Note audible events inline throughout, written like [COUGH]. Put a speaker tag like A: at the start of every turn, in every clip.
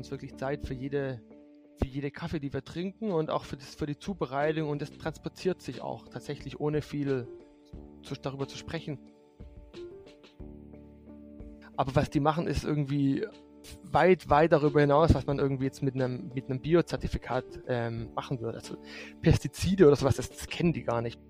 A: uns wirklich Zeit für jede, für jede Kaffee, die wir trinken und auch für, das, für die Zubereitung und das transportiert sich auch tatsächlich ohne viel zu, darüber zu sprechen. Aber was die machen, ist irgendwie weit, weit darüber hinaus, was man irgendwie jetzt mit einem, mit einem Biozertifikat ähm, machen würde. Also Pestizide oder sowas, das, das kennen die gar nicht.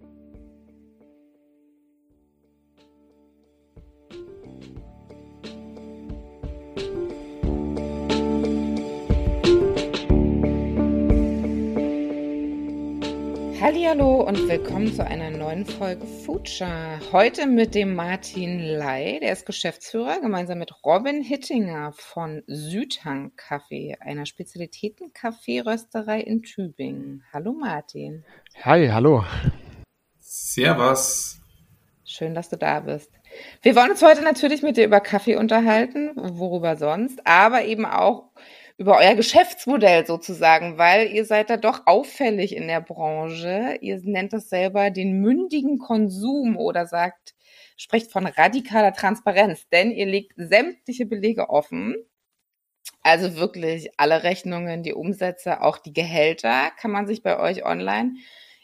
B: Hallo und willkommen zu einer neuen Folge Future. Heute mit dem Martin Lai, der ist Geschäftsführer, gemeinsam mit Robin Hittinger von Südhang Kaffee, einer Spezialitäten-Kaffeerösterei in Tübingen. Hallo Martin.
A: Hi, hallo.
C: Servus.
B: Schön, dass du da bist. Wir wollen uns heute natürlich mit dir über Kaffee unterhalten, worüber sonst, aber eben auch über euer Geschäftsmodell sozusagen, weil ihr seid da doch auffällig in der Branche. Ihr nennt das selber den mündigen Konsum oder sagt, sprecht von radikaler Transparenz, denn ihr legt sämtliche Belege offen. Also wirklich alle Rechnungen, die Umsätze, auch die Gehälter kann man sich bei euch online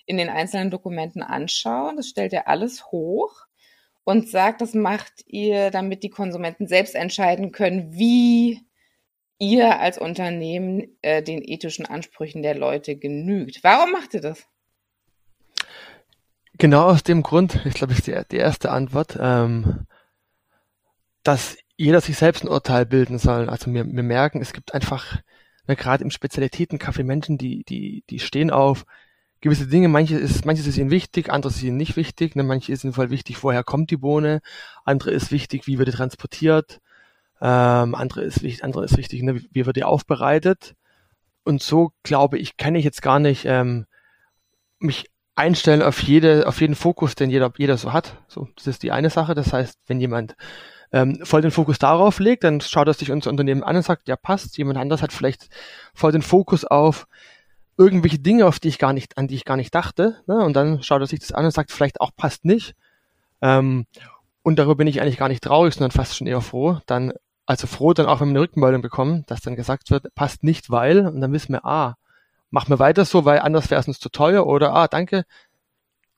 B: in den einzelnen Dokumenten anschauen. Das stellt ihr alles hoch und sagt, das macht ihr, damit die Konsumenten selbst entscheiden können, wie ihr als Unternehmen äh, den ethischen Ansprüchen der Leute genügt. Warum macht ihr das?
A: Genau aus dem Grund, ich glaube, ist die, die erste Antwort, ähm, dass jeder sich selbst ein Urteil bilden soll. Also wir, wir merken, es gibt einfach, ne, gerade im Spezialitätenkaffee Menschen, die, die, die stehen auf gewisse Dinge, manche ist, manches ist ihnen wichtig, anderes ist ihnen nicht wichtig. Ne, manche ist ihnen voll wichtig, woher kommt die Bohne, andere ist wichtig, wie wird die transportiert, ähm, andere ist wichtig, andere ist wichtig, ne? wie wird die aufbereitet. Und so glaube ich, kann ich jetzt gar nicht ähm, mich einstellen auf jede, auf jeden Fokus, den jeder, jeder so hat. So, das ist die eine Sache. Das heißt, wenn jemand ähm, voll den Fokus darauf legt, dann schaut er sich unser Unternehmen an und sagt, ja passt. Jemand anders hat vielleicht voll den Fokus auf irgendwelche Dinge, auf die ich gar nicht, an die ich gar nicht dachte. Ne? Und dann schaut er sich das an und sagt, vielleicht auch passt nicht. Ähm, und darüber bin ich eigentlich gar nicht traurig, sondern fast schon eher froh. Dann also froh dann auch, wenn wir eine Rückmeldung bekommen, dass dann gesagt wird, passt nicht, weil, und dann wissen wir, ah, machen wir weiter so, weil anders wäre es uns zu teuer, oder ah, danke,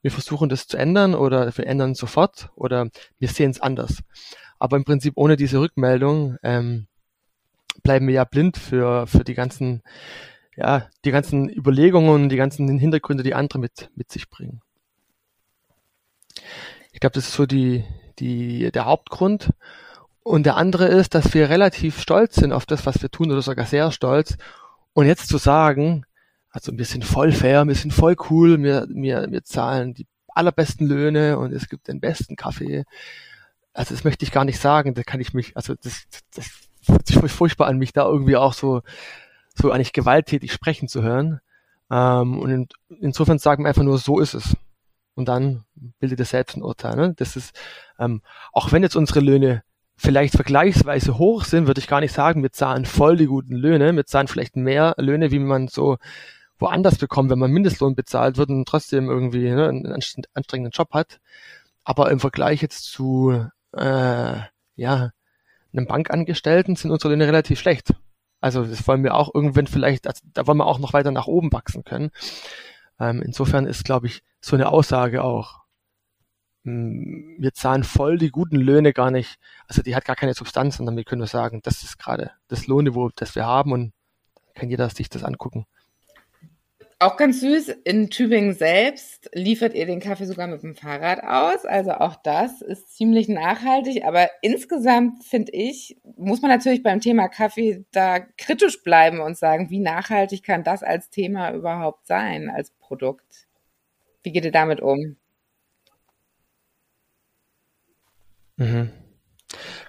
A: wir versuchen das zu ändern, oder wir ändern sofort, oder wir sehen es anders. Aber im Prinzip ohne diese Rückmeldung ähm, bleiben wir ja blind für, für die ganzen, ja, die ganzen Überlegungen, die ganzen Hintergründe, die andere mit, mit sich bringen. Ich glaube, das ist so die, die, der Hauptgrund. Und der andere ist, dass wir relativ stolz sind auf das, was wir tun, oder sogar sehr stolz. Und jetzt zu sagen, also wir sind voll fair, wir sind voll cool, wir, wir, wir zahlen die allerbesten Löhne und es gibt den besten Kaffee. Also das möchte ich gar nicht sagen, da kann ich mich, also das, das fühlt sich furchtbar an, mich da irgendwie auch so, so eigentlich gewalttätig sprechen zu hören. Ähm, und in, insofern sagen wir einfach nur, so ist es. Und dann bildet es selbst ein Urteil. Ne? Das ist, ähm, auch wenn jetzt unsere Löhne vielleicht vergleichsweise hoch sind, würde ich gar nicht sagen, wir zahlen voll die guten Löhne, wir zahlen vielleicht mehr Löhne, wie man so woanders bekommt, wenn man Mindestlohn bezahlt wird und trotzdem irgendwie ne, einen anstrengenden Job hat. Aber im Vergleich jetzt zu äh, ja, einem Bankangestellten sind unsere Löhne relativ schlecht. Also das wollen wir auch irgendwann vielleicht, also da wollen wir auch noch weiter nach oben wachsen können. Ähm, insofern ist, glaube ich, so eine Aussage auch wir zahlen voll die guten Löhne gar nicht, also die hat gar keine Substanz, sondern wir können nur sagen, das ist gerade das Lohnniveau, das wir haben und kann jeder sich das angucken.
B: Auch ganz süß, in Tübingen selbst liefert ihr den Kaffee sogar mit dem Fahrrad aus. Also auch das ist ziemlich nachhaltig. Aber insgesamt finde ich, muss man natürlich beim Thema Kaffee da kritisch bleiben und sagen, wie nachhaltig kann das als Thema überhaupt sein, als Produkt? Wie geht ihr damit um?
A: Mhm.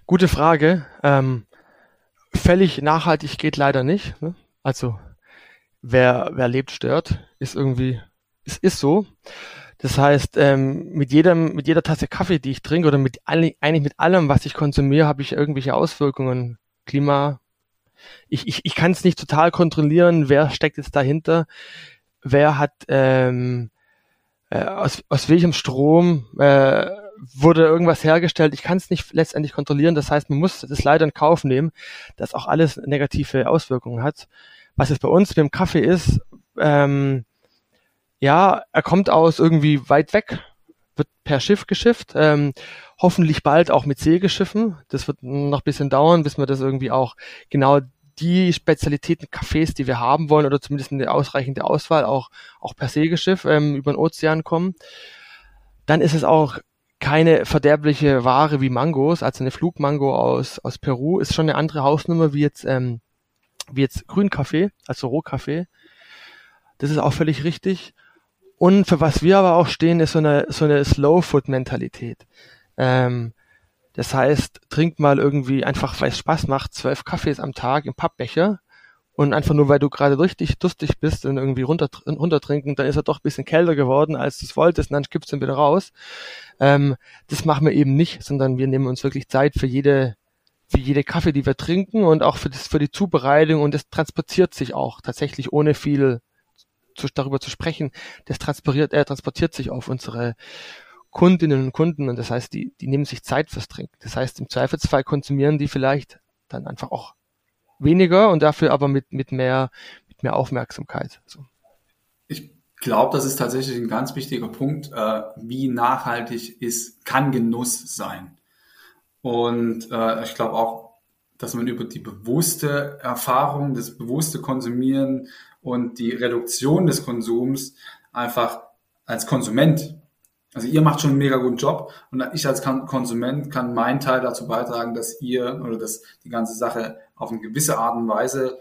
A: Gute Frage. Ähm, völlig nachhaltig geht leider nicht. Ne? Also wer, wer lebt, stört, ist irgendwie, es ist so. Das heißt, ähm, mit jedem, mit jeder Tasse Kaffee, die ich trinke, oder mit eigentlich mit allem, was ich konsumiere, habe ich irgendwelche Auswirkungen. Klima. Ich, ich, ich kann es nicht total kontrollieren, wer steckt jetzt dahinter, wer hat ähm, äh, aus, aus welchem Strom äh, wurde irgendwas hergestellt. Ich kann es nicht letztendlich kontrollieren. Das heißt, man muss das leider in Kauf nehmen, dass auch alles negative Auswirkungen hat. Was es bei uns mit dem Kaffee ist, ähm, ja, er kommt aus irgendwie weit weg, wird per Schiff geschifft, ähm, hoffentlich bald auch mit Segelgeschiffen. Das wird noch ein bisschen dauern, bis wir das irgendwie auch genau die Spezialitäten Cafés, die wir haben wollen, oder zumindest eine ausreichende Auswahl, auch, auch per Segelschiff ähm, über den Ozean kommen. Dann ist es auch keine verderbliche Ware wie Mangos, also eine Flugmango aus, aus Peru ist schon eine andere Hausnummer wie jetzt, ähm, wie jetzt Grünkaffee, also Rohkaffee. Das ist auch völlig richtig. Und für was wir aber auch stehen, ist so eine, so eine Slow-Food-Mentalität. Ähm, das heißt, trink mal irgendwie einfach, weil es Spaß macht, zwölf Kaffees am Tag im Pappbecher und einfach nur, weil du gerade richtig durstig bist und irgendwie runter, runtertrinken, dann ist er doch ein bisschen kälter geworden, als du es wolltest, und dann kippst du ihn wieder raus. Ähm, das machen wir eben nicht, sondern wir nehmen uns wirklich Zeit für jede, für jede Kaffee, die wir trinken und auch für, das, für die Zubereitung und das transportiert sich auch tatsächlich ohne viel zu, darüber zu sprechen, das transportiert, er transportiert sich auf unsere Kundinnen und Kunden und das heißt, die, die nehmen sich Zeit fürs Trinken. Das heißt, im Zweifelsfall konsumieren die vielleicht dann einfach auch weniger und dafür aber mit, mit mehr, mit mehr Aufmerksamkeit. So.
C: Ich glaube, das ist tatsächlich ein ganz wichtiger Punkt. Äh, wie nachhaltig ist, kann Genuss sein. Und äh, ich glaube auch, dass man über die bewusste Erfahrung, das bewusste Konsumieren und die Reduktion des Konsums einfach als Konsument, also ihr macht schon einen mega guten Job und ich als Konsument kann meinen Teil dazu beitragen, dass ihr oder dass die ganze Sache auf eine gewisse Art und Weise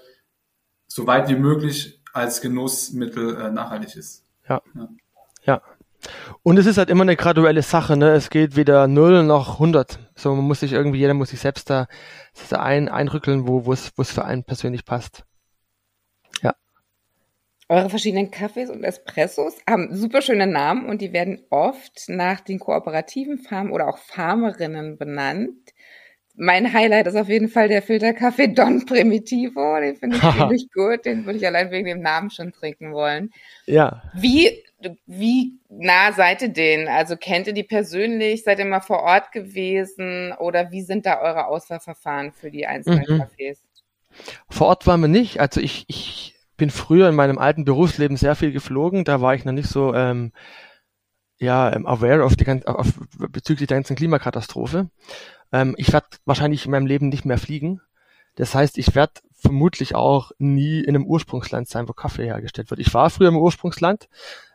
C: so weit wie möglich als Genussmittel äh, nachhaltig ist.
A: Ja. ja. ja. Und es ist halt immer eine graduelle Sache, ne? Es geht weder 0 noch 100. So, man muss sich irgendwie, jeder muss sich selbst da, da ein, einrückeln, wo es für einen persönlich passt.
B: Eure verschiedenen Kaffees und Espressos haben super schöne Namen und die werden oft nach den kooperativen Farmen oder auch Farmerinnen benannt. Mein Highlight ist auf jeden Fall der Filterkaffee [LAUGHS] Don Primitivo. Den finde ich [LAUGHS] ziemlich gut. Den würde ich allein wegen dem Namen schon trinken wollen.
A: Ja.
B: Wie, wie nah seid ihr denen? Also kennt ihr die persönlich? Seid ihr mal vor Ort gewesen? Oder wie sind da eure Auswahlverfahren für die einzelnen mhm. Cafés?
A: Vor Ort waren wir nicht. Also ich, ich bin früher in meinem alten Berufsleben sehr viel geflogen. Da war ich noch nicht so ähm, ja ähm, aware of die auf, bezüglich der ganzen Klimakatastrophe. Ähm, ich werde wahrscheinlich in meinem Leben nicht mehr fliegen. Das heißt, ich werde vermutlich auch nie in einem Ursprungsland sein, wo Kaffee hergestellt wird. Ich war früher im Ursprungsland,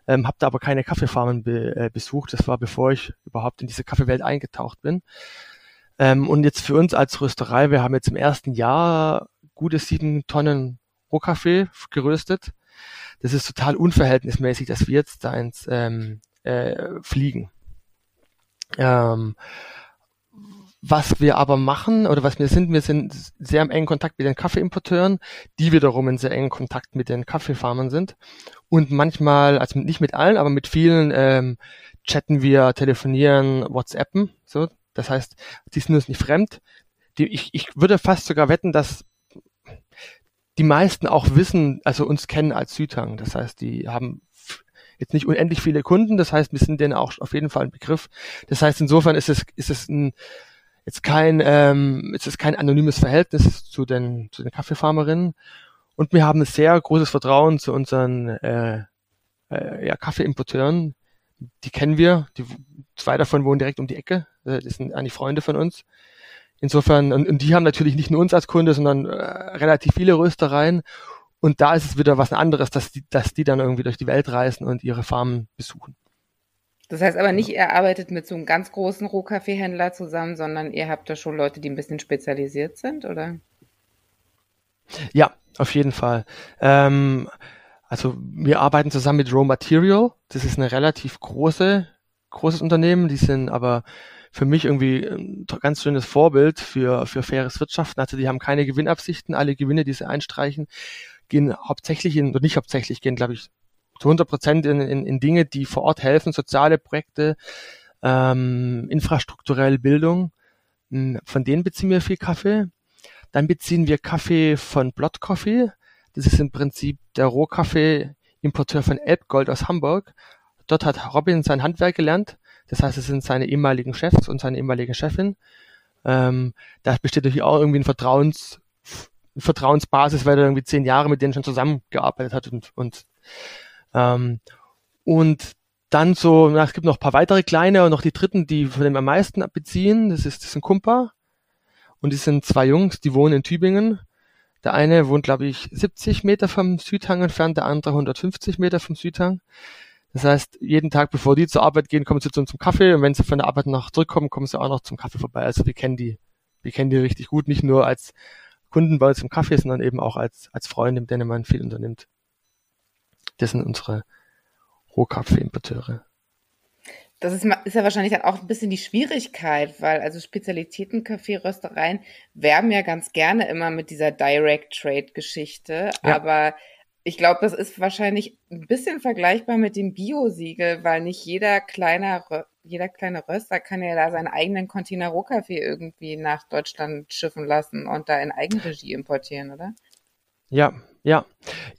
A: ähm, habe da aber keine Kaffeefarmen be, äh, besucht. Das war bevor ich überhaupt in diese Kaffeewelt eingetaucht bin. Ähm, und jetzt für uns als Rösterei, wir haben jetzt im ersten Jahr gute sieben Tonnen Rohkaffee geröstet. Das ist total unverhältnismäßig, dass wir jetzt da ins ähm, äh, fliegen. Ähm, was wir aber machen oder was wir sind, wir sind sehr im engen Kontakt mit den Kaffeeimporteuren, die wiederum in sehr engen Kontakt mit den Kaffeefarmern sind. Und manchmal, also nicht mit allen, aber mit vielen ähm, chatten wir, telefonieren, WhatsAppen. So, das heißt, die sind uns nicht fremd. Die, ich, ich würde fast sogar wetten, dass die meisten auch wissen, also uns kennen als Südhang. Das heißt, die haben jetzt nicht unendlich viele Kunden. Das heißt, wir sind denen auch auf jeden Fall ein Begriff. Das heißt, insofern ist es, ist es ein, jetzt kein, ähm, ist es kein anonymes Verhältnis zu den, zu den Kaffeefarmerinnen. Und wir haben ein sehr großes Vertrauen zu unseren äh, äh, ja, Kaffeeimporteuren. Die kennen wir. Die, zwei davon wohnen direkt um die Ecke. Äh, das sind eigentlich Freunde von uns. Insofern, und, und die haben natürlich nicht nur uns als Kunde, sondern äh, relativ viele Röstereien. Und da ist es wieder was anderes, dass die, dass die dann irgendwie durch die Welt reisen und ihre Farmen besuchen.
B: Das heißt aber nicht, ihr arbeitet mit so einem ganz großen Rohkaffeehändler zusammen, sondern ihr habt da schon Leute, die ein bisschen spezialisiert sind, oder?
A: Ja, auf jeden Fall. Ähm, also wir arbeiten zusammen mit Raw Material. Das ist eine relativ große, großes Unternehmen. Die sind aber für mich irgendwie ein ganz schönes Vorbild für, für faires Wirtschaften. Also die haben keine Gewinnabsichten. Alle Gewinne, die sie einstreichen, gehen hauptsächlich in, oder nicht hauptsächlich, gehen, glaube ich, zu 100 Prozent in, in, in Dinge, die vor Ort helfen, soziale Projekte, ähm, infrastrukturelle Bildung. Hm, von denen beziehen wir viel Kaffee. Dann beziehen wir Kaffee von Blot Coffee. Das ist im Prinzip der Rohkaffee-Importeur von Elbgold aus Hamburg. Dort hat Robin sein Handwerk gelernt Das heißt, es sind seine ehemaligen Chefs und seine ehemalige Chefin. Ähm, da besteht natürlich auch irgendwie ein Vertrauens, Vertrauensbasis, weil er irgendwie zehn Jahre mit denen schon zusammengearbeitet hat und, und, ähm, und dann so, na, es gibt noch ein paar weitere kleine und noch die dritten, die von dem am meisten beziehen. Das ist, das ein Kumpa. Und die sind zwei Jungs, die wohnen in Tübingen. Der eine wohnt, glaube ich, 70 Meter vom Südhang entfernt, der andere 150 Meter vom Südhang. Das heißt, jeden Tag, bevor die zur Arbeit gehen, kommen sie zu uns zum Kaffee und wenn sie von der Arbeit noch zurückkommen, kommen sie auch noch zum Kaffee vorbei. Also wir kennen die, wir kennen die richtig gut, nicht nur als Kunden bei uns im Kaffee, sondern eben auch als, als Freunde, mit denen man viel unternimmt. Das sind unsere Rohkaffee-Importeure.
B: Das ist, ist ja wahrscheinlich dann auch ein bisschen die Schwierigkeit, weil also Spezialitäten-Kaffee-Röstereien werben ja ganz gerne immer mit dieser Direct-Trade-Geschichte, ja. aber ich glaube, das ist wahrscheinlich ein bisschen vergleichbar mit dem Bio-Siegel, weil nicht jeder kleine, jeder kleine Röster kann ja da seinen eigenen Container Rohkaffee irgendwie nach Deutschland schiffen lassen und da in Eigenregie importieren, oder?
A: Ja, ja.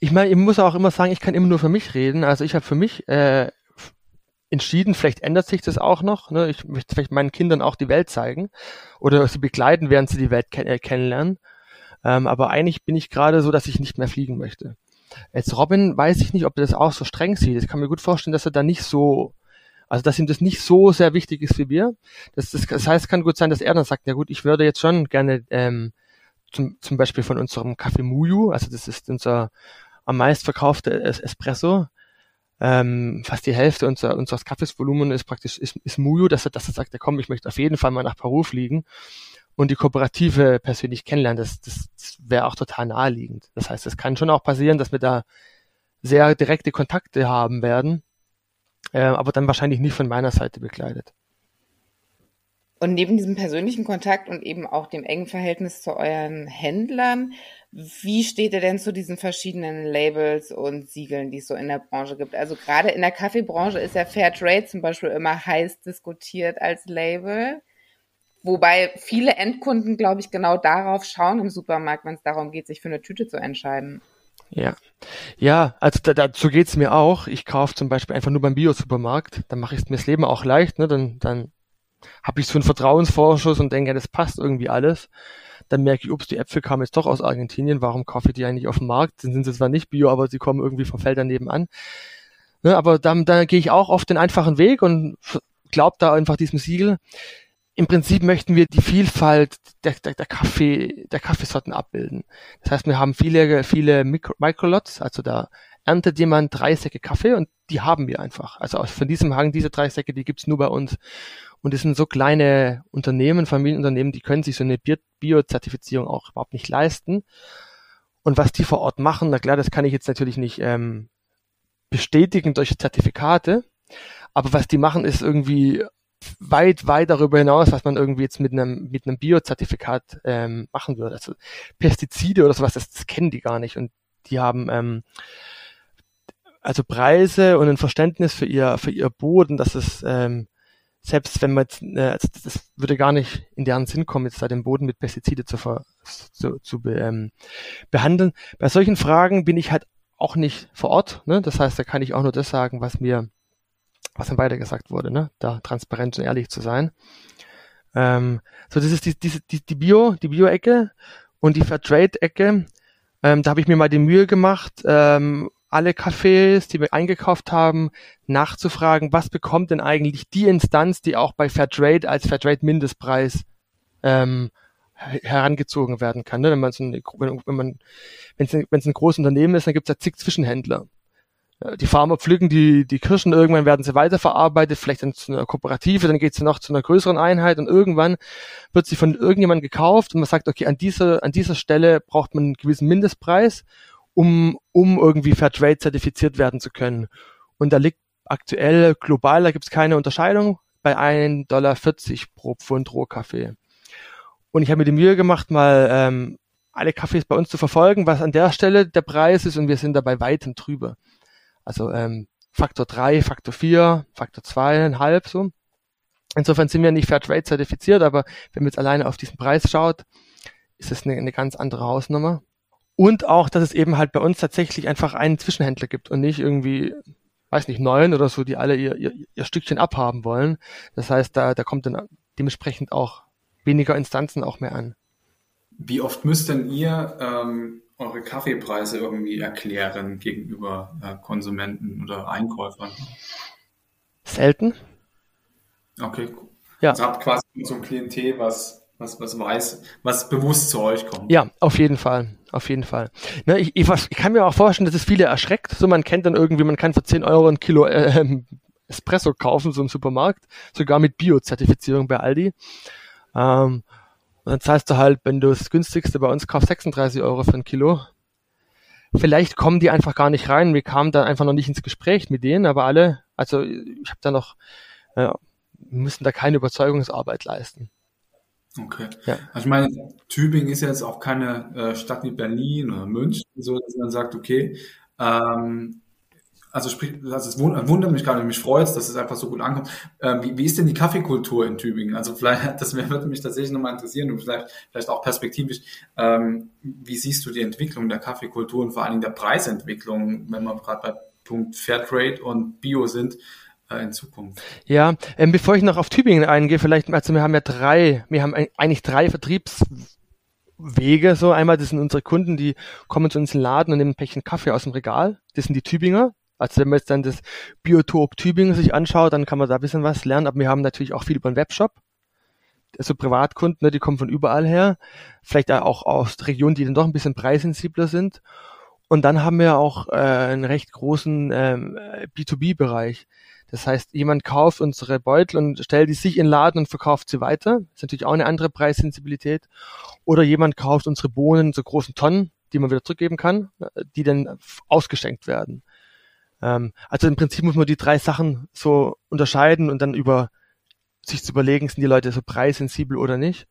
A: Ich meine, ich muss auch immer sagen, ich kann immer nur für mich reden. Also ich habe für mich äh, entschieden, vielleicht ändert sich das auch noch. Ne? Ich möchte vielleicht meinen Kindern auch die Welt zeigen oder sie begleiten, während sie die Welt ken äh, kennenlernen. Ähm, aber eigentlich bin ich gerade so, dass ich nicht mehr fliegen möchte. Jetzt Robin weiß ich nicht, ob er das auch so streng sieht. Ich kann mir gut vorstellen, dass er da nicht so, also dass ihm das nicht so sehr wichtig ist wie wir. Das, das, das heißt, es kann gut sein, dass er dann sagt, ja gut, ich würde jetzt schon gerne ähm, zum, zum Beispiel von unserem Kaffee Muyu, also das ist unser am meist verkaufte Espresso, ähm, fast die Hälfte unser, unseres Kaffeesvolumen ist praktisch ist, ist Muyo, dass er, dass er sagt, ja komm, ich möchte auf jeden Fall mal nach Peru fliegen und die Kooperative persönlich kennenlernen. Das, das, das wäre auch total naheliegend. Das heißt, es kann schon auch passieren, dass wir da sehr direkte Kontakte haben werden, äh, aber dann wahrscheinlich nicht von meiner Seite begleitet.
B: Und neben diesem persönlichen Kontakt und eben auch dem engen Verhältnis zu euren Händlern, wie steht ihr denn zu diesen verschiedenen Labels und Siegeln, die es so in der Branche gibt? Also gerade in der Kaffeebranche ist ja Fair Trade zum Beispiel immer heiß diskutiert als Label. Wobei viele Endkunden, glaube ich, genau darauf schauen im Supermarkt, wenn es darum geht, sich für eine Tüte zu entscheiden.
A: Ja, ja, also da, dazu geht's mir auch. Ich kaufe zum Beispiel einfach nur beim Bio-Supermarkt. Dann mache ich mir das Leben auch leicht. Ne? Dann, dann habe ich so einen Vertrauensvorschuss und denke, ja, das passt irgendwie alles. Dann merke ich, ups, die Äpfel kamen jetzt doch aus Argentinien, warum kaufe ich die eigentlich auf dem Markt? Dann sind sie zwar nicht bio, aber sie kommen irgendwie vom Feld daneben an. Ne, aber dann, dann gehe ich auch auf den einfachen Weg und glaube da einfach diesem Siegel. Im Prinzip möchten wir die Vielfalt der, der, der Kaffee, der Kaffeesorten abbilden. Das heißt, wir haben viele, viele Micro, Microlots, also da erntet jemand drei Säcke Kaffee und die haben wir einfach. Also von diesem Hang, diese drei Säcke, die gibt's nur bei uns. Und es sind so kleine Unternehmen, Familienunternehmen, die können sich so eine Bio-Zertifizierung auch überhaupt nicht leisten. Und was die vor Ort machen, na klar, das kann ich jetzt natürlich nicht ähm, bestätigen durch Zertifikate. Aber was die machen, ist irgendwie weit, weit darüber hinaus, was man irgendwie jetzt mit einem, mit einem Bio-Zertifikat ähm, machen würde. Also Pestizide oder sowas, das, das kennen die gar nicht. Und die haben ähm, also Preise und ein Verständnis für ihr, für ihr Boden, dass es ähm, selbst wenn man jetzt, äh, also das würde gar nicht in deren Sinn kommen, jetzt da den Boden mit Pestizide zu, ver, zu, zu be, ähm, behandeln. Bei solchen Fragen bin ich halt auch nicht vor Ort. Ne? Das heißt, da kann ich auch nur das sagen, was mir, was dann weiter gesagt wurde, ne? da transparent und ehrlich zu sein. Ähm, so, das ist die, die, die, die Bio, die Bio-Ecke und die Fairtrade-Ecke. Ähm, da habe ich mir mal die Mühe gemacht, ähm, alle Cafés, die wir eingekauft haben, nachzufragen, was bekommt denn eigentlich die Instanz, die auch bei Fairtrade als Fairtrade Mindestpreis ähm, herangezogen werden kann. Ne? Wenn man so eine, wenn, wenn man, wenn es ein großes Unternehmen ist, dann gibt es ja zig Zwischenhändler. Die Farmer pflücken die, die Kirschen, irgendwann werden sie weiterverarbeitet, vielleicht dann zu einer Kooperative, dann geht sie noch zu einer größeren Einheit und irgendwann wird sie von irgendjemandem gekauft und man sagt, okay, an dieser, an dieser Stelle braucht man einen gewissen Mindestpreis um, um irgendwie Fairtrade zertifiziert werden zu können. Und da liegt aktuell global, da gibt es keine Unterscheidung, bei 1,40 Dollar pro Pfund Rohkaffee. Und ich habe mir die Mühe gemacht, mal ähm, alle Kaffees bei uns zu verfolgen, was an der Stelle der Preis ist und wir sind dabei weitem drüber. Also ähm, Faktor 3, Faktor 4, Faktor 2,5 so. Insofern sind wir nicht Fairtrade zertifiziert, aber wenn man jetzt alleine auf diesen Preis schaut, ist es eine, eine ganz andere Hausnummer. Und auch, dass es eben halt bei uns tatsächlich einfach einen Zwischenhändler gibt und nicht irgendwie weiß nicht, neun oder so, die alle ihr, ihr, ihr Stückchen abhaben wollen. Das heißt, da, da kommt dann dementsprechend auch weniger Instanzen auch mehr an.
C: Wie oft müsst denn ihr ähm, eure Kaffeepreise irgendwie erklären gegenüber äh, Konsumenten oder Einkäufern?
A: Selten.
C: Okay. Ja. Also habt quasi so ein Klientel, was was, was weiß, was bewusst zu euch kommt.
A: Ja, auf jeden Fall. Auf jeden Fall. Ne, ich, ich, ich kann mir auch vorstellen, dass es viele erschreckt. So, man kennt dann irgendwie, man kann für 10 Euro ein Kilo äh, Espresso kaufen, so im Supermarkt, sogar mit Bio-Zertifizierung bei Aldi. Ähm, und dann zahlst du halt, wenn du das günstigste bei uns kaufst, 36 Euro für ein Kilo. Vielleicht kommen die einfach gar nicht rein. Wir kamen da einfach noch nicht ins Gespräch mit denen, aber alle, also ich habe da noch, äh, müssen da keine Überzeugungsarbeit leisten.
C: Okay. Ja. Also ich meine, Tübingen ist jetzt auch keine äh, Stadt wie Berlin oder München, so dass man sagt, okay, ähm, also sprich, das ist, wundert mich gerade, mich freut dass es einfach so gut ankommt. Ähm, wie, wie ist denn die Kaffeekultur in Tübingen? Also vielleicht, [LAUGHS] das würde mich tatsächlich nochmal interessieren und vielleicht, vielleicht auch perspektivisch, ähm, wie siehst du die Entwicklung der Kaffeekultur und vor allen Dingen der Preisentwicklung, wenn wir gerade bei Punkt Fairtrade und Bio sind? Äh, in Zukunft.
A: Ja, ähm, bevor ich noch auf Tübingen eingehe, vielleicht, also wir haben ja drei, wir haben eigentlich drei Vertriebswege, so einmal, das sind unsere Kunden, die kommen zu uns in den Laden und nehmen ein Päckchen Kaffee aus dem Regal. Das sind die Tübinger. Also wenn man jetzt dann das Biotop Tübingen sich anschaut, dann kann man da ein bisschen was lernen. Aber wir haben natürlich auch viel über den Webshop. Also Privatkunden, ne, die kommen von überall her. Vielleicht auch aus Regionen, die dann doch ein bisschen preissensibler sind. Und dann haben wir auch äh, einen recht großen ähm, B2B-Bereich. Das heißt, jemand kauft unsere Beutel und stellt die sich in den Laden und verkauft sie weiter. Das ist natürlich auch eine andere Preissensibilität. Oder jemand kauft unsere Bohnen zu großen Tonnen, die man wieder zurückgeben kann, die dann ausgeschenkt werden. Ähm, also im Prinzip muss man die drei Sachen so unterscheiden und dann über sich zu überlegen, sind die Leute so preissensibel oder nicht.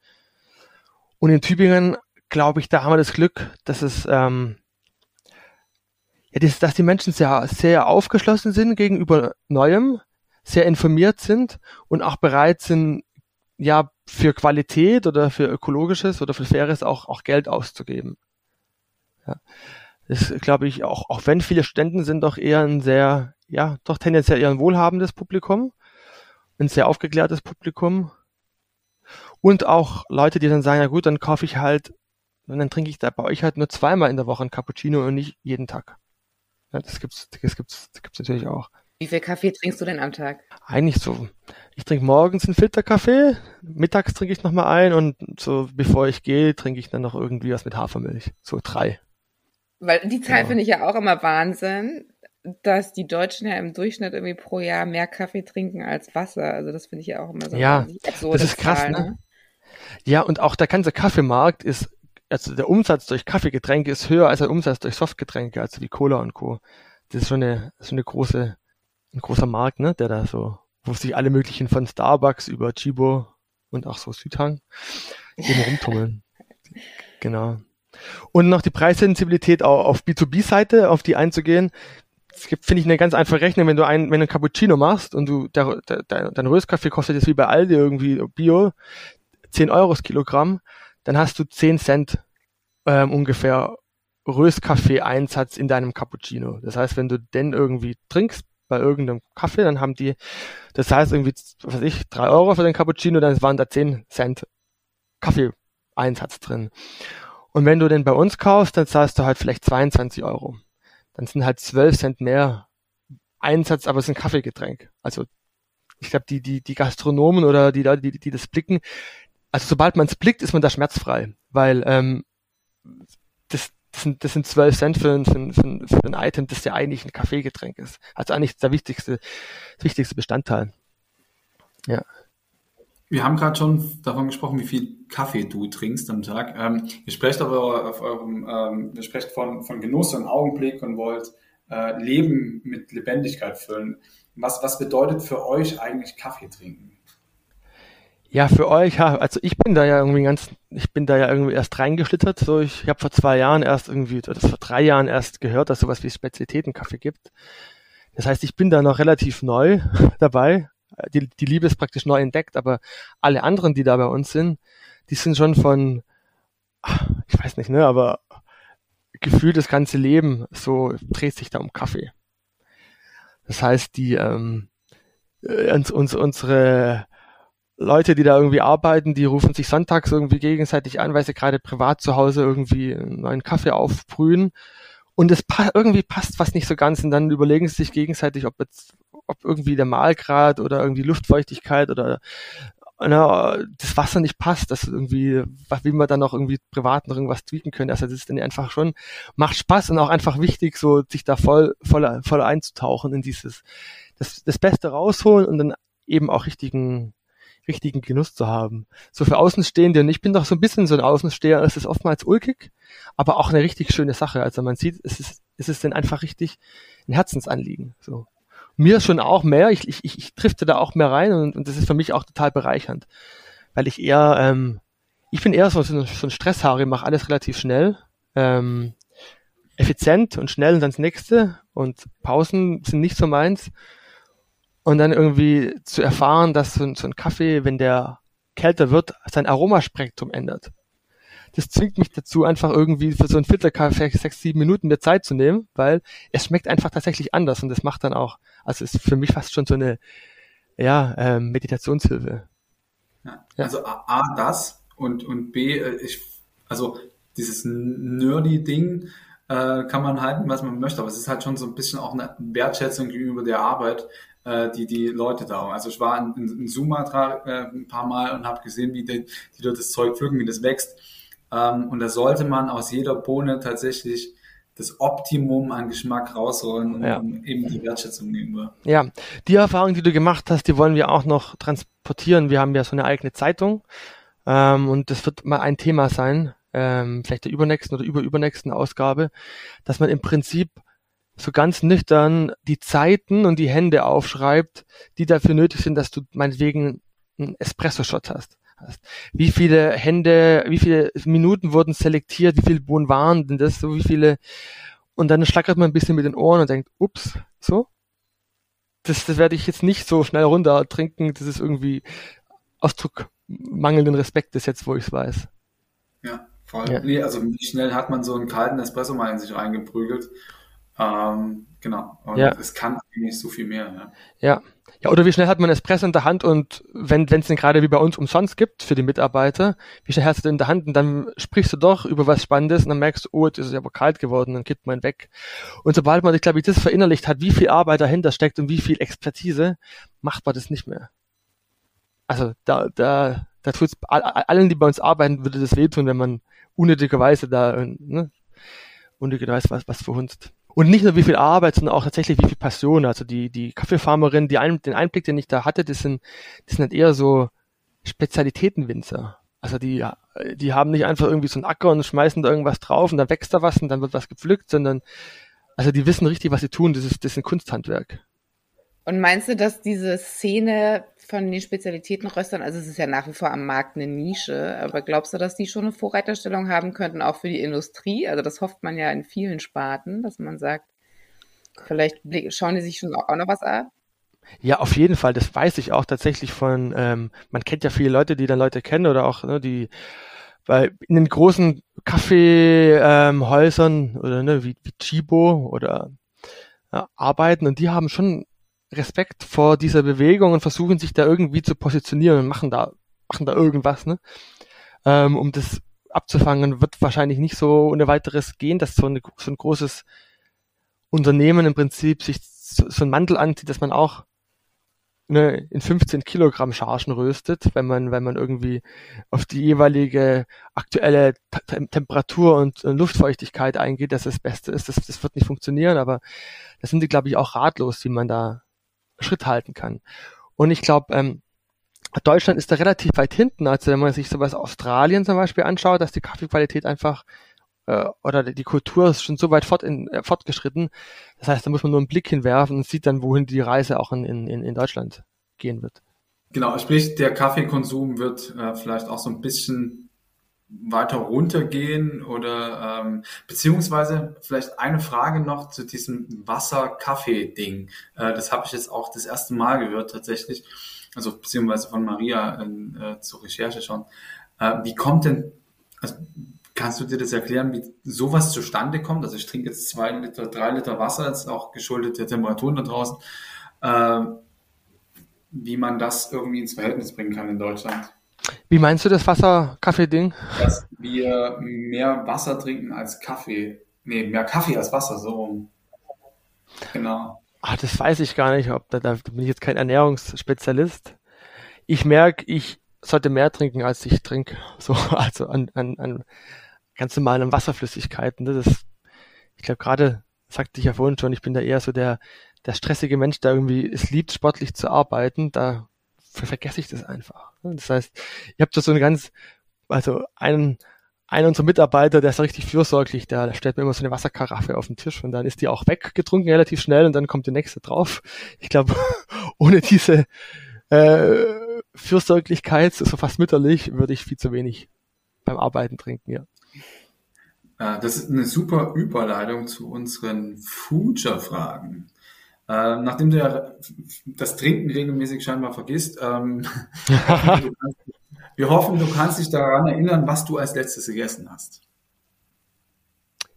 A: Und in Tübingen, glaube ich, da haben wir das Glück, dass es ähm, ja, das, dass die Menschen sehr, sehr aufgeschlossen sind gegenüber Neuem, sehr informiert sind und auch bereit sind, ja, für Qualität oder für ökologisches oder für faires auch, auch Geld auszugeben. Ja. Das glaube ich auch, auch wenn viele Studenten sind, doch eher ein sehr, ja, doch tendenziell eher ein wohlhabendes Publikum, ein sehr aufgeklärtes Publikum. Und auch Leute, die dann sagen, ja gut, dann kaufe ich halt, und dann trinke ich da bei euch halt nur zweimal in der Woche ein Cappuccino und nicht jeden Tag. Ja, das gibt's, das gibt's, das gibt's natürlich auch.
B: Wie viel Kaffee trinkst du denn am Tag?
A: Eigentlich so. Ich trinke morgens einen Filterkaffee, mittags trinke ich nochmal ein und so bevor ich gehe, trinke ich dann noch irgendwie was mit Hafermilch. So drei.
B: Weil die Zahl genau. finde ich ja auch immer Wahnsinn, dass die Deutschen ja im Durchschnitt irgendwie pro Jahr mehr Kaffee trinken als Wasser. Also das finde ich ja auch immer so
A: ja, das ist krass, Zahl, ne? ne? Ja, und auch der ganze Kaffeemarkt ist also der Umsatz durch Kaffeegetränke ist höher als der Umsatz durch Softgetränke, also wie Cola und Co. Das ist schon eine, schon eine große, ein großer Markt, ne, der da so, wo sich alle möglichen von Starbucks über Chibo und auch so Südhang eben rumtummeln. [LAUGHS] genau. Und noch die Preissensibilität auf B2B-Seite, auf die einzugehen. Es gibt, finde ich, eine ganz einfache Rechnung, wenn du ein, wenn du ein Cappuccino machst und du, der, der, dein Röstkaffee kostet jetzt wie bei Aldi irgendwie Bio, 10 Euro das Kilogramm, dann hast du 10 Cent ähm, ungefähr Röstkaffee-Einsatz in deinem Cappuccino. Das heißt, wenn du den irgendwie trinkst bei irgendeinem Kaffee, dann haben die, das heißt irgendwie, was weiß ich, drei Euro für den Cappuccino, dann waren da 10 Cent Kaffee-Einsatz drin. Und wenn du den bei uns kaufst, dann zahlst du halt vielleicht 22 Euro. Dann sind halt 12 Cent mehr Einsatz, aber es ist ein Kaffeegetränk. Also ich glaube, die, die, die Gastronomen oder die Leute, die, die das blicken, also sobald man es blickt, ist man da schmerzfrei, weil ähm, das, das, sind, das sind 12 Cent für ein, für, ein, für ein Item, das ja eigentlich ein Kaffeegetränk ist. Also eigentlich der wichtigste, das wichtigste Bestandteil. Ja.
C: Wir haben gerade schon davon gesprochen, wie viel Kaffee du trinkst am Tag. Ähm, ihr sprecht aber auf eurem, ähm, ihr sprecht von, von Genuss und Augenblick und wollt äh, Leben mit Lebendigkeit füllen. Was, was bedeutet für euch eigentlich Kaffee trinken?
A: Ja, für euch, ja, also ich bin da ja irgendwie ganz, ich bin da ja irgendwie erst reingeschlittert. So, ich, habe vor zwei Jahren erst irgendwie, oder vor drei Jahren erst gehört, dass sowas wie Spezialitätenkaffee gibt. Das heißt, ich bin da noch relativ neu [LAUGHS] dabei. Die, die Liebe ist praktisch neu entdeckt, aber alle anderen, die da bei uns sind, die sind schon von, ich weiß nicht, ne, aber gefühlt das ganze Leben so dreht sich da um Kaffee. Das heißt, die ähm, äh, uns, uns, unsere Leute, die da irgendwie arbeiten, die rufen sich sonntags irgendwie gegenseitig an, weil sie gerade privat zu Hause irgendwie einen neuen Kaffee aufbrühen. Und es pa irgendwie passt was nicht so ganz und dann überlegen sie sich gegenseitig, ob jetzt, ob irgendwie der Mahlgrad oder irgendwie Luftfeuchtigkeit oder na, das Wasser nicht passt, dass irgendwie, wie man dann noch irgendwie privat noch irgendwas tweaken können. Also das ist dann einfach schon, macht Spaß und auch einfach wichtig, so sich da voll, voll, voll einzutauchen in dieses, das, das Beste rausholen und dann eben auch richtigen, richtigen Genuss zu haben. So für Außenstehende, und ich bin doch so ein bisschen so ein Außensteher, es ist oftmals ulkig, aber auch eine richtig schöne Sache. Also man sieht, es ist, es ist dann einfach richtig ein Herzensanliegen. So mir schon auch mehr, ich, ich, ich drifte da auch mehr rein und, und das ist für mich auch total bereichernd. Weil ich eher, ähm, ich bin eher so, so ein Stresshaare, mache alles relativ schnell, ähm, effizient und schnell und dann das nächste und Pausen sind nicht so meins. Und dann irgendwie zu erfahren, dass so ein, so ein Kaffee, wenn der kälter wird, sein Aromaspektrum ändert das zwingt mich dazu, einfach irgendwie für so ein Filterkaffee sechs, sieben Minuten mir Zeit zu nehmen, weil es schmeckt einfach tatsächlich anders und das macht dann auch, also ist für mich fast schon so eine, ja, ähm, Meditationshilfe.
C: Ja, also A, A, das und, und B, äh, ich, also dieses nerdy Ding äh, kann man halten, was man möchte, aber es ist halt schon so ein bisschen auch eine Wertschätzung gegenüber der Arbeit, äh, die die Leute da haben. Also ich war in, in Sumatra äh, ein paar Mal und habe gesehen, wie die, die dort das Zeug pflücken, wie das wächst. Ähm, und da sollte man aus jeder Bohne tatsächlich das Optimum an Geschmack rausholen und
A: ja.
C: eben die Wertschätzung gegenüber.
A: Ja, die Erfahrung, die du gemacht hast, die wollen wir auch noch transportieren. Wir haben ja so eine eigene Zeitung ähm, und das wird mal ein Thema sein, ähm, vielleicht der übernächsten oder überübernächsten Ausgabe, dass man im Prinzip so ganz nüchtern die Zeiten und die Hände aufschreibt, die dafür nötig sind, dass du meinetwegen einen Espresso-Shot hast hast. Wie viele Hände, wie viele Minuten wurden selektiert, wie viele Bohnen waren denn das, so wie viele, und dann schlackert man ein bisschen mit den Ohren und denkt, ups, so. Das, das werde ich jetzt nicht so schnell runter trinken, das ist irgendwie Ausdruck mangelnden Respektes jetzt, wo ich es weiß.
C: Ja, voll. Ja. Nee, also wie schnell hat man so einen kalten Espresso mal in sich reingeprügelt? Ähm, genau. Und ja. es kann eigentlich so viel mehr. Ja.
A: ja. Ja, oder wie schnell hat man Espresso in der Hand und wenn es den gerade wie bei uns umsonst gibt für die Mitarbeiter, wie schnell hast du den in der Hand und dann sprichst du doch über was Spannendes und dann merkst du, oh, jetzt ist es aber kalt geworden, dann kippt man weg. Und sobald man, ich glaube, das verinnerlicht hat, wie viel Arbeit dahinter steckt und wie viel Expertise, macht man das nicht mehr. Also da, da, da tut's allen, die bei uns arbeiten, würde das wehtun, wenn man unnötigerweise da, ne, unnötigerweise was, was verhunzt. Und nicht nur wie viel Arbeit, sondern auch tatsächlich wie viel Passion. Also die, die Kaffeefarmerin, die ein, den Einblick, den ich da hatte, das sind, das sind halt eher so Spezialitätenwinzer. Also die, die haben nicht einfach irgendwie so einen Acker und schmeißen da irgendwas drauf und dann wächst da was und dann wird was gepflückt, sondern also die wissen richtig, was sie tun. Das ist, das ist ein Kunsthandwerk.
B: Und meinst du, dass diese Szene von den Spezialitätenröstern, also es ist ja nach wie vor am Markt eine Nische, aber glaubst du, dass die schon eine Vorreiterstellung haben könnten, auch für die Industrie? Also das hofft man ja in vielen Sparten, dass man sagt, vielleicht schauen die sich schon auch noch was ab?
A: Ja, auf jeden Fall. Das weiß ich auch tatsächlich von, ähm, man kennt ja viele Leute, die dann Leute kennen oder auch, ne, die weil in den großen Kaffeehäusern ähm, oder ne, wie, wie Chibo oder ja, arbeiten und die haben schon Respekt vor dieser Bewegung und versuchen sich da irgendwie zu positionieren und machen da, machen da irgendwas, ne? Ähm, um das abzufangen, wird wahrscheinlich nicht so ohne weiteres gehen, dass so, eine, so ein großes Unternehmen im Prinzip sich so, so ein Mantel anzieht, dass man auch ne, in 15 Kilogramm Chargen röstet, wenn man, wenn man irgendwie auf die jeweilige aktuelle T Temperatur und Luftfeuchtigkeit eingeht, dass das Beste ist. Das, das wird nicht funktionieren, aber da sind die, glaube ich, auch ratlos, wie man da Schritt halten kann. Und ich glaube, ähm, Deutschland ist da relativ weit hinten. Also wenn man sich sowas Australien zum Beispiel anschaut, dass die Kaffeequalität einfach äh, oder die Kultur ist schon so weit fort in, äh, fortgeschritten. Das heißt, da muss man nur einen Blick hinwerfen und sieht dann, wohin die Reise auch in, in, in Deutschland gehen wird.
C: Genau, sprich, der Kaffeekonsum wird äh, vielleicht auch so ein bisschen weiter runtergehen oder ähm, beziehungsweise vielleicht eine Frage noch zu diesem Wasser-Kaffee-Ding. Äh, das habe ich jetzt auch das erste Mal gehört tatsächlich, also beziehungsweise von Maria äh, zur Recherche schon. Äh, wie kommt denn, also Kannst du dir das erklären, wie sowas zustande kommt? Also ich trinke jetzt zwei Liter, drei Liter Wasser, jetzt auch geschuldet der Temperaturen da draußen. Äh, wie man das irgendwie ins Verhältnis bringen kann in Deutschland.
A: Wie meinst du das Wasser-Kaffee-Ding?
C: Dass wir mehr Wasser trinken als Kaffee. Nee, mehr Kaffee als Wasser, so rum. Genau.
A: Ah, das weiß ich gar nicht, ob da, da bin ich jetzt kein Ernährungsspezialist. Ich merke, ich sollte mehr trinken, als ich trinke. [LAUGHS] So, also an, an, an ganz normalen Wasserflüssigkeiten. Das ist, ich glaube, gerade sagte ich ja vorhin schon, ich bin da eher so der, der stressige Mensch, der irgendwie es liebt, sportlich zu arbeiten. Da vergesse ich das einfach. Das heißt, habe da so eine ganz, also einen, einer unserer Mitarbeiter, der ist richtig fürsorglich, der, der stellt mir immer so eine Wasserkaraffe auf den Tisch und dann ist die auch weggetrunken relativ schnell und dann kommt die nächste drauf. Ich glaube, [LAUGHS] ohne diese äh, Fürsorglichkeit, so fast mütterlich, würde ich viel zu wenig beim Arbeiten trinken, ja.
C: Äh, das ist eine super Überleitung zu unseren Future-Fragen. Äh, nachdem du ja das Trinken regelmäßig scheinbar vergisst, ähm, [LAUGHS] [LAUGHS] wir hoffen, du kannst dich daran erinnern, was du als letztes gegessen hast.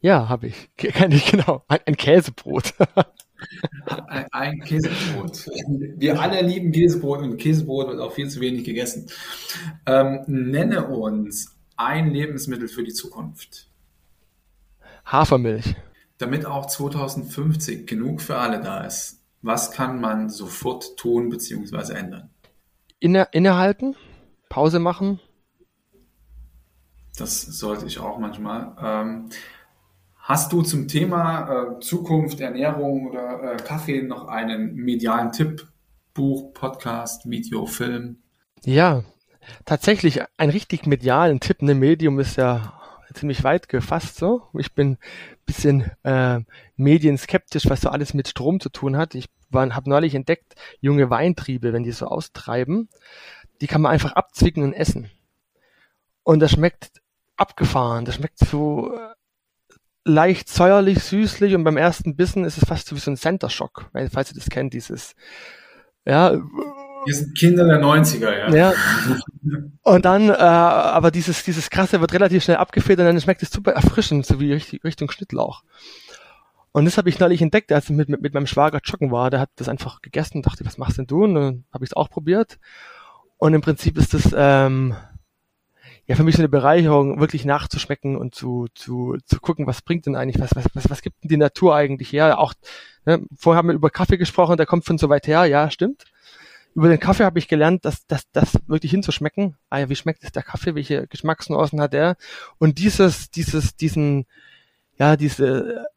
A: Ja, habe ich. Kann ich genau. Ein, ein Käsebrot. [LAUGHS]
C: ein, ein, Käsebrot. Wir alle lieben Käsebrot und Käsebrot wird auch viel zu wenig gegessen. Ähm, nenne uns ein Lebensmittel für die Zukunft.
A: Hafermilch.
C: Damit auch 2050 genug für alle da ist, was kann man sofort tun bzw. ändern?
A: Inne, innehalten, Pause machen.
C: Das sollte ich auch manchmal. Ähm, hast du zum Thema äh, Zukunft, Ernährung oder äh, Kaffee noch einen medialen Tipp? Buch, Podcast, Video, Film?
A: Ja, tatsächlich einen richtig medialen Tipp. Ein Medium ist ja ziemlich weit gefasst so. Ich bin bisschen äh, medienskeptisch, was so alles mit Strom zu tun hat. Ich habe neulich entdeckt, junge Weintriebe, wenn die so austreiben, die kann man einfach abzwicken und essen. Und das schmeckt abgefahren. Das schmeckt so äh, leicht säuerlich, süßlich und beim ersten Bissen ist es fast so wie so ein Center Shock, falls ihr das kennt, dieses ja,
C: wir sind Kinder der 90er,
A: ja. ja. Und dann, äh, aber dieses, dieses Krasse wird relativ schnell abgefedert und dann schmeckt es super erfrischend, so wie Richtung Schnittlauch. Und das habe ich neulich entdeckt, als ich mit, mit, mit meinem Schwager joggen war. Der hat das einfach gegessen und dachte, was machst denn du? Und dann habe ich es auch probiert. Und im Prinzip ist das ähm, ja für mich so eine Bereicherung, wirklich nachzuschmecken und zu, zu, zu gucken, was bringt denn eigentlich, was, was, was, was gibt denn die Natur eigentlich her? Auch, ne, vorher haben wir über Kaffee gesprochen, der kommt von so weit her, ja, stimmt über den Kaffee habe ich gelernt, dass das dass wirklich hinzuschmecken. Ah ja, wie schmeckt es der Kaffee? Welche Geschmacksnuancen hat er? Und dieses, dieses, diesen, ja, diese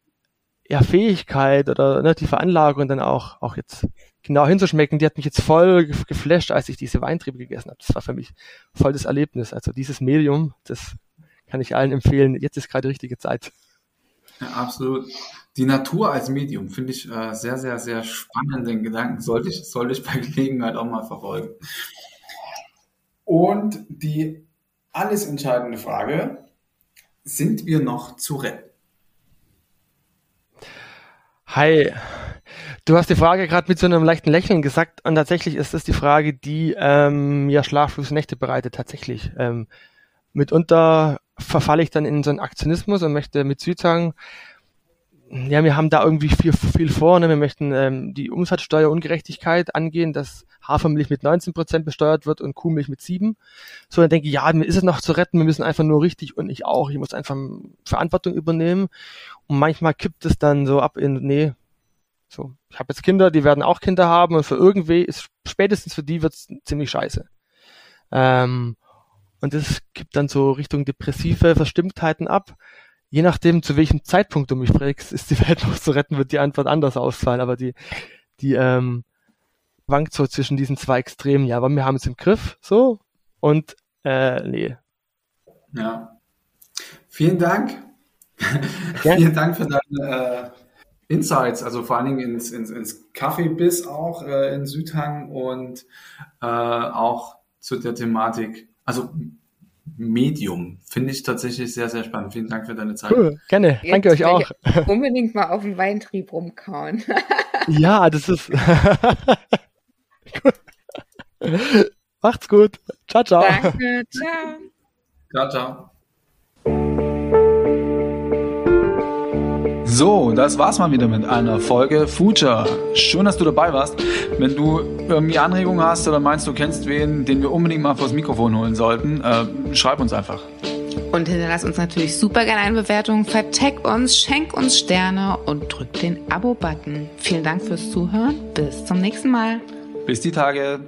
A: ja, Fähigkeit oder ne, die Veranlagung dann auch, auch jetzt genau hinzuschmecken, die hat mich jetzt voll geflasht, als ich diese Weintriebe gegessen habe. Das war für mich voll das Erlebnis. Also dieses Medium, das kann ich allen empfehlen. Jetzt ist gerade die richtige Zeit.
C: Ja, absolut. Die Natur als Medium finde ich äh, sehr, sehr, sehr spannenden Gedanken. Sollte ich, sollte ich bei Gelegenheit auch mal verfolgen. Und die alles entscheidende Frage, sind wir noch zu retten?
A: Hi, du hast die Frage gerade mit so einem leichten Lächeln gesagt und tatsächlich ist das die Frage, die ähm, mir schlaflose Nächte bereitet, tatsächlich. Ähm, mitunter verfalle ich dann in so einen Aktionismus und möchte mit Süd sagen, ja, wir haben da irgendwie viel, viel vor. Ne? Wir möchten ähm, die Umsatzsteuerungerechtigkeit angehen, dass Hafermilch mit 19 Prozent besteuert wird und Kuhmilch mit 7. So, dann denke ich, ja, mir ist es noch zu retten, wir müssen einfach nur richtig und ich auch. Ich muss einfach Verantwortung übernehmen. Und manchmal kippt es dann so ab in, nee, so, ich habe jetzt Kinder, die werden auch Kinder haben und für irgendwie ist spätestens für die wird's ziemlich scheiße. Ähm, und das gibt dann so Richtung depressive Verstimmtheiten ab je nachdem, zu welchem Zeitpunkt du mich fragst, ist die Welt [LAUGHS] noch zu retten, wird die Antwort anders ausfallen. Aber die, die ähm, wankt so zwischen diesen zwei Extremen. Ja, aber wir haben es im Griff, so. Und äh, nee.
C: Ja. Vielen Dank. Ja. [LAUGHS] Vielen Dank für deine äh, Insights, also vor allen Dingen ins, ins, ins Kaffeebiss auch äh, in Südhang und äh, auch zu der Thematik, also Medium. Finde ich tatsächlich sehr, sehr spannend. Vielen Dank für deine Zeit. Cool,
A: gerne. Jetzt Danke euch auch. [LAUGHS]
B: Unbedingt mal auf den Weintrieb rumkauen. [LAUGHS]
A: ja, das ist. [LAUGHS] Macht's gut. Ciao, ciao.
B: Danke. Ciao.
C: Ciao, ciao. So, das war's mal wieder mit einer Folge Future. Schön, dass du dabei warst. Wenn du irgendwie Anregungen hast oder meinst, du kennst wen, den wir unbedingt mal vors Mikrofon holen sollten, äh, schreib uns einfach.
B: Und hinterlass uns natürlich super gerne eine Bewertung, vertag uns, schenk uns Sterne und drück den Abo-Button. Vielen Dank fürs Zuhören. Bis zum nächsten Mal.
C: Bis die Tage.